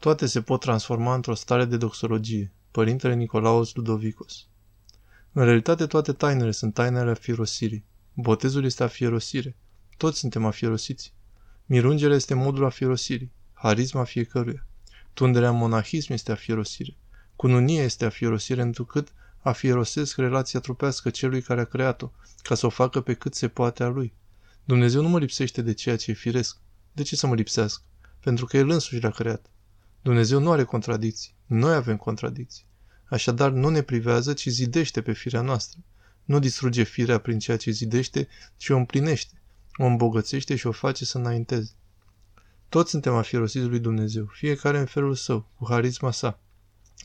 Toate se pot transforma într-o stare de doxologie. Părintele Nicolaos Ludovicos În realitate toate tainele sunt tainele afirosirii. Botezul este afierosire. Toți suntem afierosiți. Mirungele este modul afierosirii. Harisma fiecăruia. Tunderea în monahism este afierosire. Cununia este afierosire întrucât afierosesc relația trupească celui care a creat-o, ca să o facă pe cât se poate a lui. Dumnezeu nu mă lipsește de ceea ce e firesc. De ce să mă lipsească? Pentru că El însuși l-a creat. Dumnezeu nu are contradicții. Noi avem contradicții. Așadar, nu ne privează, ci zidește pe firea noastră. Nu distruge firea prin ceea ce zidește, ci o împlinește, o îmbogățește și o face să înainteze. Toți suntem afirosiți lui Dumnezeu, fiecare în felul său, cu harisma sa.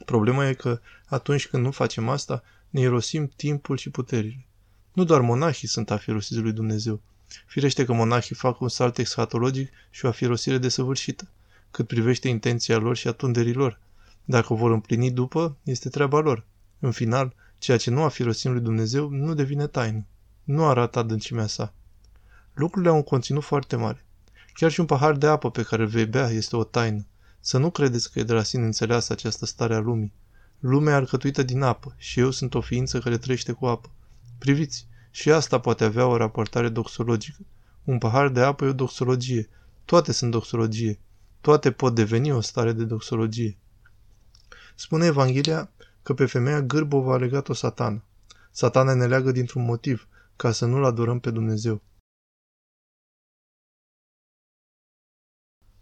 Problema e că atunci când nu facem asta, ne irosim timpul și puterile. Nu doar monahii sunt afirosiți lui Dumnezeu. Firește că monahii fac un salt eschatologic și o afirosire desăvârșită, cât privește intenția lor și atunderii lor. Dacă o vor împlini după, este treaba lor. În final, ceea ce nu afirosim lui Dumnezeu nu devine taină. Nu arată adâncimea sa. Lucrurile au un conținut foarte mare. Chiar și un pahar de apă pe care îl vei bea este o taină. Să nu credeți că e de la sine înțeleasă această stare a lumii. Lumea e alcătuită din apă și eu sunt o ființă care trăiește cu apă. Priviți, și asta poate avea o raportare doxologică. Un pahar de apă e o doxologie. Toate sunt doxologie. Toate pot deveni o stare de doxologie. Spune Evanghelia că pe femeia gârbovă a legat-o satană. Satana ne leagă dintr-un motiv, ca să nu-L adorăm pe Dumnezeu.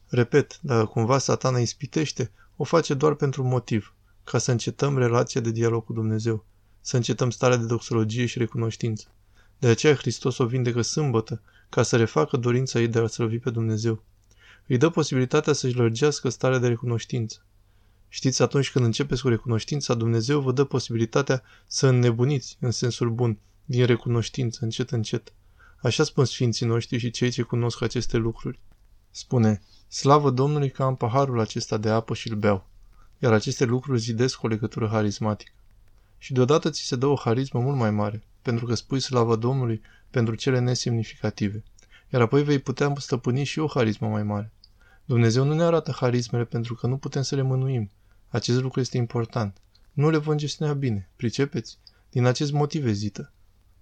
Repet, dacă cumva satana ispitește, o face doar pentru un motiv, ca să încetăm relația de dialog cu Dumnezeu, să încetăm starea de doxologie și recunoștință. De aceea Hristos o vindecă sâmbătă, ca să refacă dorința ei de a slăvi pe Dumnezeu. Îi dă posibilitatea să-și lărgească starea de recunoștință. Știți, atunci când începeți cu recunoștința, Dumnezeu vă dă posibilitatea să înnebuniți, în sensul bun, din recunoștință, încet, încet. Așa spun sfinții noștri și cei ce cunosc aceste lucruri. Spune, Slavă Domnului că am paharul acesta de apă și îl beau. Iar aceste lucruri zidesc o legătură harismatică. Și deodată ți se dă o harismă mult mai mare, pentru că spui slavă Domnului pentru cele nesemnificative. Iar apoi vei putea stăpâni și o harismă mai mare. Dumnezeu nu ne arată harismele pentru că nu putem să le mânuim. Acest lucru este important. Nu le vom gestiona bine, pricepeți? Din acest motiv ezită.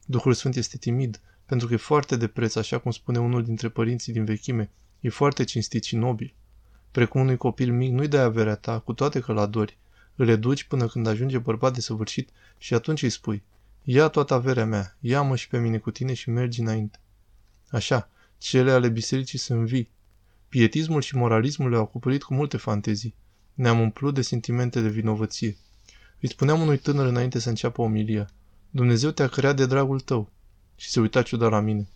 Duhul Sfânt este timid, pentru că e foarte de preț, așa cum spune unul dintre părinții din vechime, E foarte cinstit și nobil. Precum unui copil mic nu-i dai averea ta, cu toate că l-adori. Îl educi până când ajunge bărbat de săvârșit și atunci îi spui, ia toată averea mea, ia-mă și pe mine cu tine și mergi înainte. Așa, cele ale bisericii sunt vii. Pietismul și moralismul le-au acoperit cu multe fantezii. Ne-am umplut de sentimente de vinovăție. Îi spuneam unui tânăr înainte să înceapă omilia, Dumnezeu te-a creat de dragul tău. Și se uita ciudat la mine.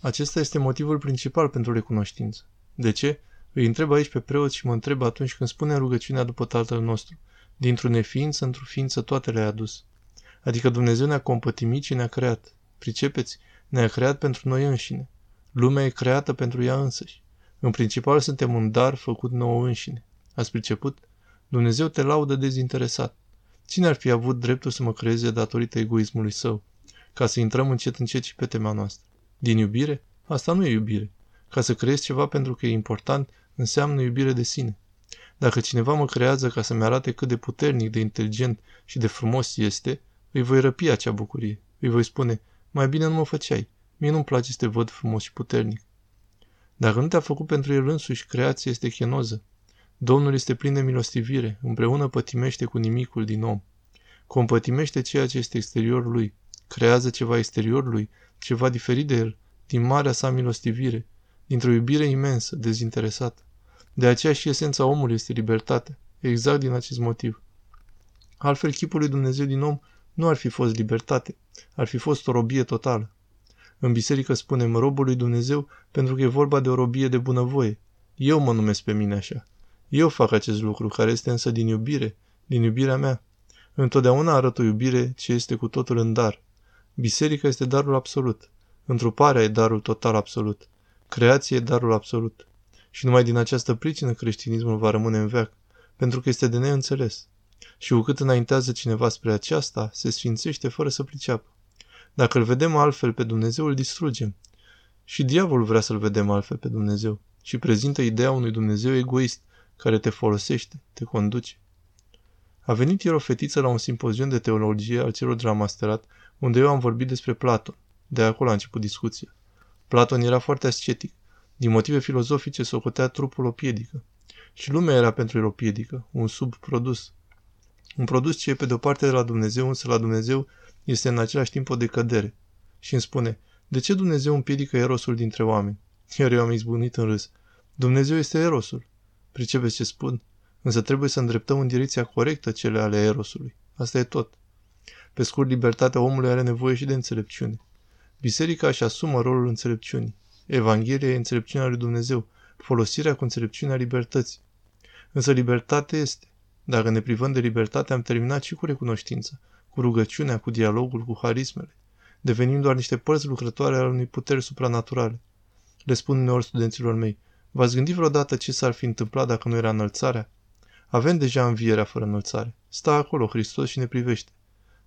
Acesta este motivul principal pentru recunoștință. De ce? Îi întreb aici pe preot și mă întreb atunci când spune rugăciunea după Tatăl nostru. Dintr-o neființă într-o ființă toate le-a adus. Adică Dumnezeu ne-a compătimit și ne-a creat. Pricepeți? Ne-a creat pentru noi înșine. Lumea e creată pentru ea însăși. În principal suntem un dar făcut nouă înșine. Ați priceput? Dumnezeu te laudă dezinteresat. Cine ar fi avut dreptul să mă creeze datorită egoismului său? Ca să intrăm încet încet și pe tema noastră. Din iubire? Asta nu e iubire. Ca să creezi ceva pentru că e important, înseamnă iubire de sine. Dacă cineva mă creează ca să-mi arate cât de puternic, de inteligent și de frumos este, îi voi răpi acea bucurie. Îi voi spune, mai bine nu mă făceai. Mie nu-mi place să te văd frumos și puternic. Dacă nu te-a făcut pentru el însuși, creația este chenoză. Domnul este plin de milostivire, împreună pătimește cu nimicul din om. Compătimește ceea ce este exteriorul lui. Creează ceva exteriorul lui ceva diferit de el, din marea sa milostivire, dintr-o iubire imensă, dezinteresată. De aceea și esența omului este libertate, exact din acest motiv. Altfel, chipul lui Dumnezeu din om nu ar fi fost libertate, ar fi fost o robie totală. În biserică spunem robul lui Dumnezeu pentru că e vorba de o robie de bunăvoie. Eu mă numesc pe mine așa. Eu fac acest lucru, care este însă din iubire, din iubirea mea. Întotdeauna arăt o iubire ce este cu totul în dar. Biserica este darul absolut. Întruparea e darul total absolut. Creația e darul absolut. Și numai din această pricină creștinismul va rămâne în veac, pentru că este de neînțeles. Și cu cât înaintează cineva spre aceasta, se sfințește fără să priceapă. Dacă îl vedem altfel pe Dumnezeu, îl distrugem. Și diavolul vrea să-l vedem altfel pe Dumnezeu și prezintă ideea unui Dumnezeu egoist, care te folosește, te conduce. A venit ieri o fetiță la un simpozion de teologie al celor de la masterat, unde eu am vorbit despre Platon. De acolo a început discuția. Platon era foarte ascetic. Din motive filozofice socotea trupul o piedică. Și lumea era pentru el o piedică, un subprodus. Un produs ce e pe de-o parte de la Dumnezeu, însă la Dumnezeu este în același timp o decădere. Și îmi spune, de ce Dumnezeu împiedică erosul dintre oameni? Iar eu am izbunit în râs. Dumnezeu este erosul. Pricepeți ce spun? Însă trebuie să îndreptăm în direcția corectă cele ale erosului. Asta e tot. Pe scurt, libertatea omului are nevoie și de înțelepciune. Biserica își asumă rolul înțelepciunii. Evanghelia e înțelepciunea lui Dumnezeu, folosirea cu înțelepciunea libertății. Însă libertate este. Dacă ne privăm de libertate, am terminat și cu recunoștința, cu rugăciunea, cu dialogul, cu harismele. Devenim doar niște părți lucrătoare ale unei puteri supranaturale. Le spun uneori studenților mei, v-ați gândit vreodată ce s-ar fi întâmplat dacă nu era înălțarea? Avem deja învierea fără înălțare. Stă acolo Hristos și ne privește.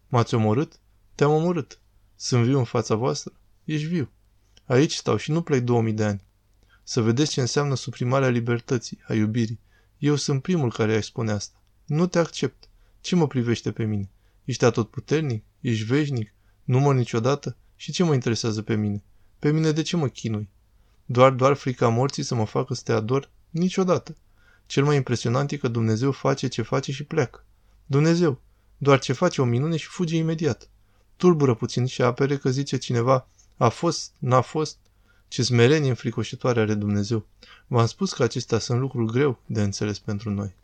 M-ați omorât? Te-am omorât. Sunt viu în fața voastră? Ești viu. Aici stau și nu plec 2000 de ani. Să vedeți ce înseamnă suprimarea libertății, a iubirii. Eu sunt primul care ai spune asta. Nu te accept. Ce mă privește pe mine? Ești atotputernic? Ești veșnic? Nu mor niciodată? Și ce mă interesează pe mine? Pe mine de ce mă chinui? Doar, doar frica morții să mă facă să te ador? Niciodată. Cel mai impresionant e că Dumnezeu face ce face și pleacă. Dumnezeu, doar ce face o minune și fuge imediat. Tulbură puțin și apere că zice cineva, a fost, n-a fost. Ce smerenie înfricoșitoare are Dumnezeu. V-am spus că acestea sunt lucruri greu de înțeles pentru noi.